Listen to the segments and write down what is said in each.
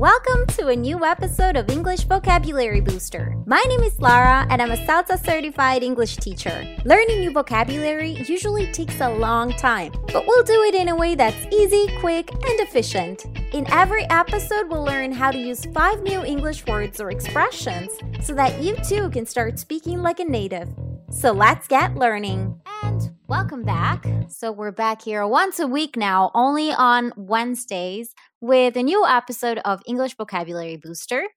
Welcome to a new episode of English Vocabulary Booster. My name is Lara and I'm a CELTA certified English teacher. Learning new vocabulary usually takes a long time, but we'll do it in a way that's easy, quick, and efficient. In every episode, we'll learn how to use five new English words or expressions so that you too can start speaking like a native. So let's get learning. And welcome back. So we're back here once a week now, only on Wednesdays, with a new episode of English Vocabulary Booster.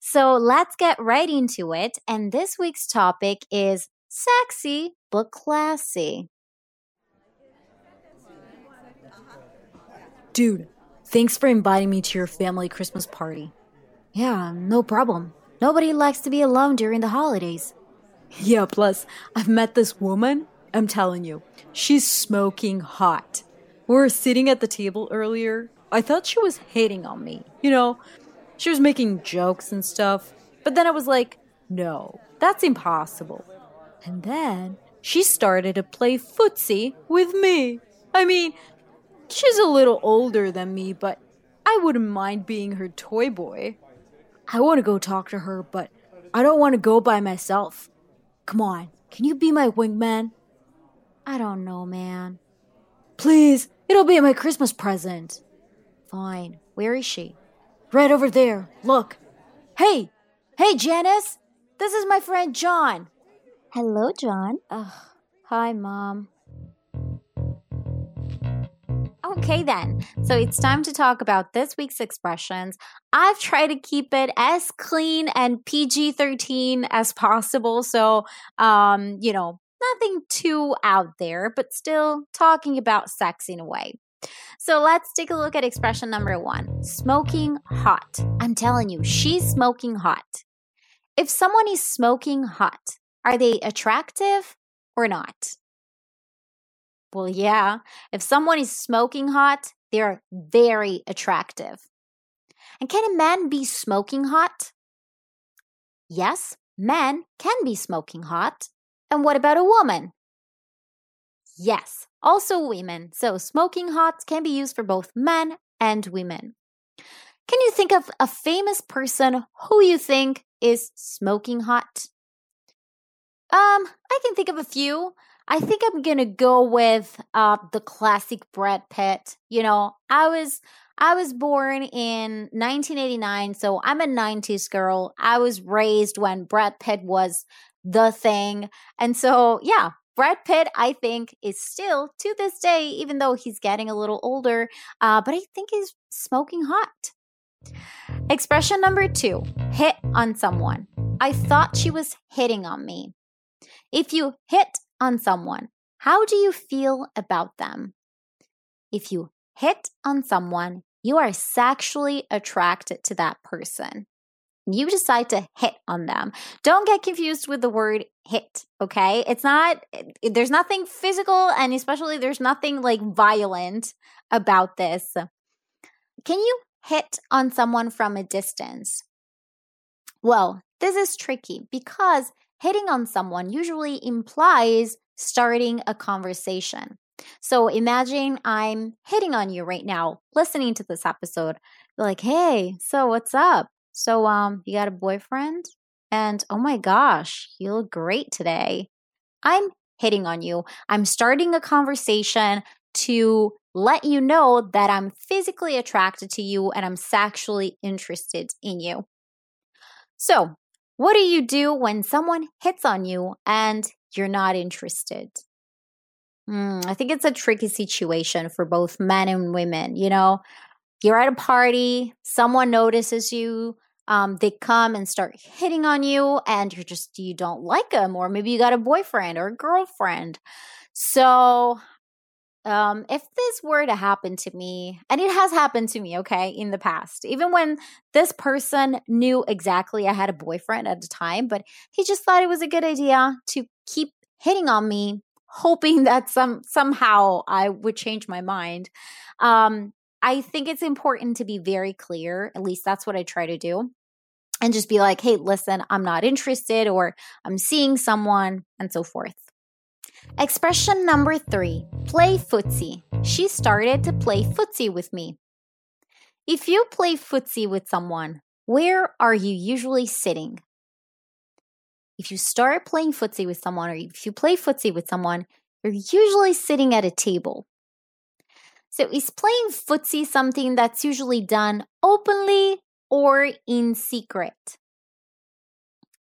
So let's get right into it. And this week's topic is sexy but classy. Dude, thanks for inviting me to your family Christmas party. Yeah, no problem. Nobody likes to be alone during the holidays. Yeah, plus, I've met this woman. I'm telling you, she's smoking hot. We were sitting at the table earlier. I thought she was hating on me. You know, she was making jokes and stuff. But then I was like, no, that's impossible. And then she started to play footsie with me. I mean, she's a little older than me, but I wouldn't mind being her toy boy. I want to go talk to her, but I don't want to go by myself. Come on, can you be my wingman? I don't know, man. Please, it'll be my Christmas present. Fine. Where is she? Right over there. Look. Hey! Hey, Janice! This is my friend John. Hello, John. Ugh. Hi, Mom. Okay, then. So it's time to talk about this week's expressions. I've tried to keep it as clean and PG 13 as possible. So, um, you know, nothing too out there, but still talking about sex in a way. So let's take a look at expression number one smoking hot. I'm telling you, she's smoking hot. If someone is smoking hot, are they attractive or not? Well, yeah, if someone is smoking hot, they're very attractive. And can a man be smoking hot? Yes, men can be smoking hot. And what about a woman? Yes, also women. So smoking hot can be used for both men and women. Can you think of a famous person who you think is smoking hot? Um, I can think of a few. I think I'm gonna go with uh, the classic Brad Pitt. You know, I was I was born in 1989, so I'm a 90s girl. I was raised when Brad Pitt was the thing, and so yeah, Brad Pitt, I think, is still to this day, even though he's getting a little older, uh, but I think he's smoking hot. Expression number two hit on someone. I thought she was hitting on me. If you hit on someone, how do you feel about them? If you hit on someone, you are sexually attracted to that person. You decide to hit on them. Don't get confused with the word hit, okay? It's not, eh, there's nothing physical, and especially there's nothing like violent about this. Can you hit on someone from a distance? Well, this is tricky because hitting on someone usually implies starting a conversation. So imagine I'm hitting on you right now, listening to this episode. like, hey, so what's up? So, um, you got a boyfriend? And oh my gosh, you look great today. I'm hitting on you. I'm starting a conversation to let you know that I'm physically attracted to you and I'm sexually interested in you. So, what do you do when someone hits on you and you're not interested? Mm, I think it's a tricky situation for both men and women. You know, you're at a party, someone notices you, um, they come and start hitting on you, and you're just, you don't like them, or maybe you got a boyfriend or a girlfriend. So, um, if this were to happen to me, and it has happened to me, okay, in the past, even when this person knew exactly I had a boyfriend at the time, but he just thought it was a good idea to keep hitting on me, hoping that some somehow I would change my mind. Um, I think it's important to be very clear. At least that's what I try to do. And just be like, hey, listen, I'm not interested, or I'm seeing someone, and so forth. Expression number three play footsie. She started to play footsie with me. If you play footsie with someone, where are you usually sitting? If you start playing footsie with someone, or if you play footsie with someone, you're usually sitting at a table. So, is playing footsie something that's usually done openly or in secret?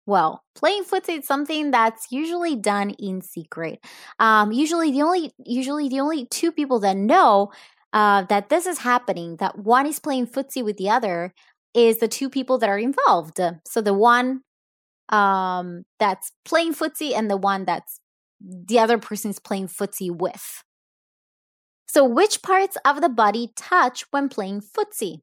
Well, playing footsie is something that's usually done in secret. Um, usually, the only usually the only two people that know uh, that this is happening, that one is playing footsie with the other, is the two people that are involved. So the one um, that's playing footsie and the one that's the other person is playing footsie with. So, which parts of the body touch when playing footsie?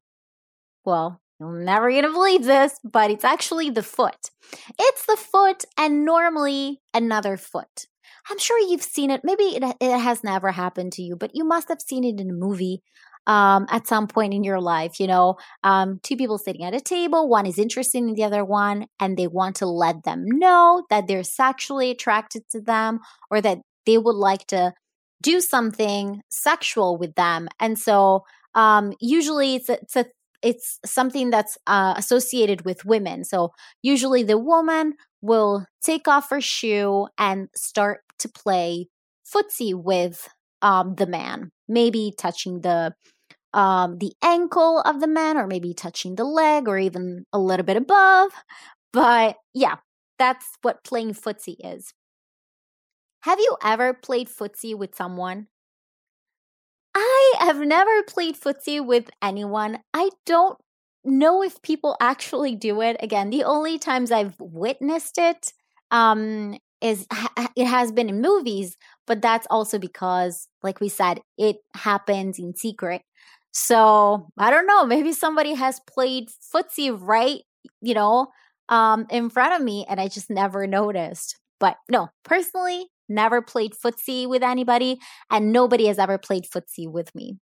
Well, you're never gonna believe this, but it's actually the foot. It's the foot and normally another foot. I'm sure you've seen it. Maybe it, it has never happened to you, but you must have seen it in a movie um, at some point in your life. You know, um, two people sitting at a table, one is interested in the other one, and they want to let them know that they're sexually attracted to them or that they would like to do something sexual with them. And so, um, usually it's a, it's a it's something that's uh, associated with women. So usually the woman will take off her shoe and start to play footsie with um, the man, maybe touching the um, the ankle of the man, or maybe touching the leg, or even a little bit above. But yeah, that's what playing footsie is. Have you ever played footsie with someone? I have never played footsie with anyone. I don't know if people actually do it. Again, the only times I've witnessed it um, is it has been in movies, but that's also because, like we said, it happens in secret. So I don't know. Maybe somebody has played footsie right, you know, um, in front of me, and I just never noticed. But no, personally, never played footsie with anybody, and nobody has ever played footsie with me.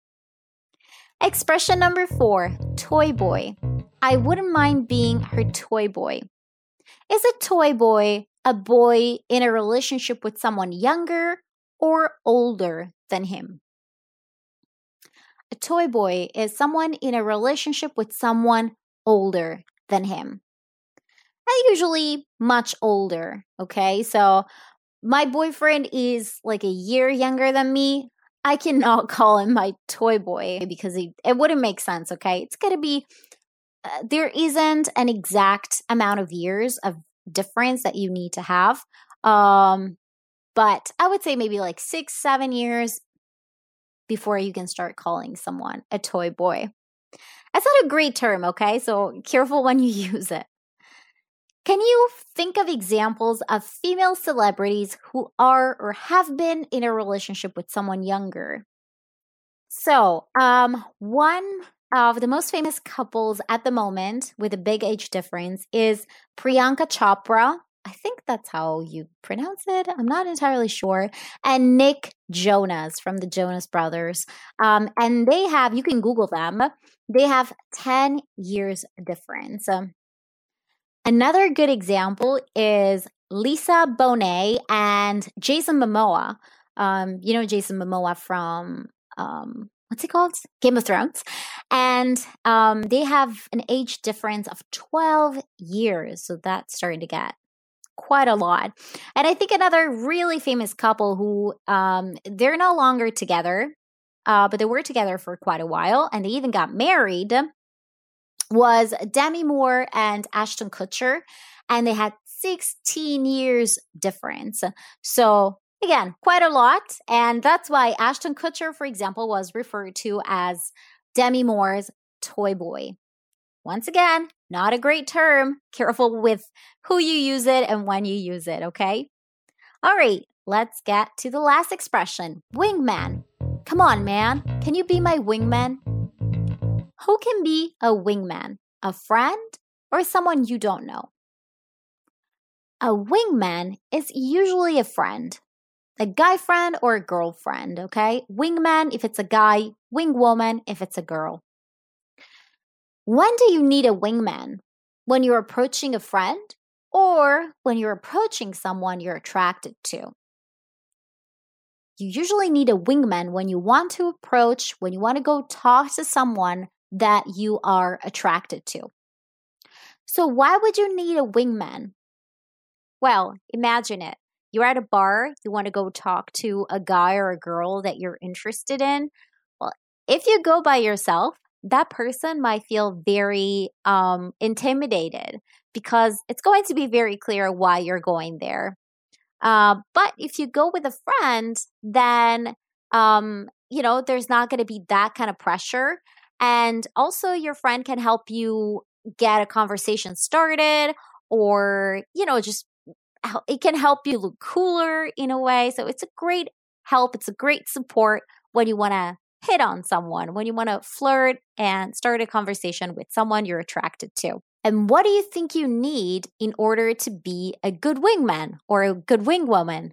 Expression number four toy boy. I wouldn't mind being her toy boy. Is a toy boy a boy in a relationship with someone younger or older than him? A toy boy is someone in a relationship with someone older than him. And usually much older, okay? So my boyfriend is like a year younger than me. I cannot call him my toy boy because he, it wouldn't make sense, okay? It's going to be, uh, there isn't an exact amount of years of difference that you need to have. Um, but I would say maybe like six, seven years before you can start calling someone a toy boy. That's not a great term, okay? So careful when you use it. Can you think of examples of female celebrities who are or have been in a relationship with someone younger? So, um, one of the most famous couples at the moment with a big age difference is Priyanka Chopra. I think that's how you pronounce it. I'm not entirely sure. And Nick Jonas from the Jonas Brothers. Um, and they have, you can Google them, they have 10 years difference. Another good example is Lisa Bonet and Jason Momoa. Um, you know Jason Momoa from um, what's it called? Game of Thrones. And um, they have an age difference of 12 years. So that's starting to get quite a lot. And I think another really famous couple who um, they're no longer together, uh, but they were together for quite a while and they even got married was Demi Moore and Ashton Kutcher, and they had 16 years difference. So again, quite a lot. And that's why Ashton Kutcher, for example, was referred to as Demi Moore's toy boy. Once again, not a great term. Careful with who you use it and when you use it, okay? All right, let's get to the last expression wingman. Come on, man. Can you be my wingman? Who can be a wingman? A friend or someone you don't know? A wingman is usually a friend, a guy friend or a girlfriend, okay? Wingman if it's a guy, wingwoman if it's a girl. When do you need a wingman? When you're approaching a friend or when you're approaching someone you're attracted to? You usually need a wingman when you want to approach, when you want to go talk to someone that you are attracted to. So, why would you need a wingman? Well, imagine it. You're at a bar, you want to go talk to a guy or a girl that you're interested in. Well, if you go by yourself, that person might feel very um, intimidated because it's going to be very clear why you're going there. Uh, but if you go with a friend, then um, you know there's not going to be that kind of pressure, and also your friend can help you get a conversation started, or you know just it can help you look cooler in a way. So it's a great help. It's a great support when you want to hit on someone, when you want to flirt and start a conversation with someone you're attracted to. And what do you think you need in order to be a good wingman or a good wingwoman?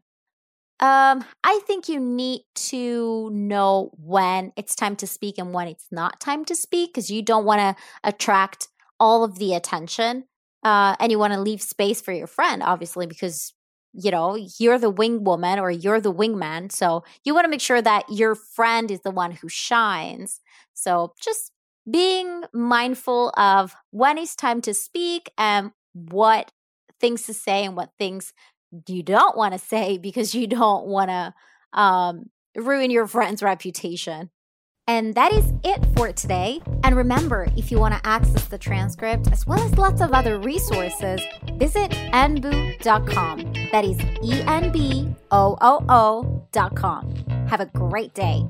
Um, I think you need to know when it's time to speak and when it's not time to speak because you don't want to attract all of the attention. Uh, and you want to leave space for your friend, obviously, because you know you're the wing woman or you're the wingman. So you want to make sure that your friend is the one who shines. So just being mindful of when it's time to speak and what things to say and what things you don't want to say because you don't want to um, ruin your friend's reputation. And that is it for today. And remember, if you want to access the transcript as well as lots of other resources, visit enboo.com. That is E N B O O O.com. Have a great day.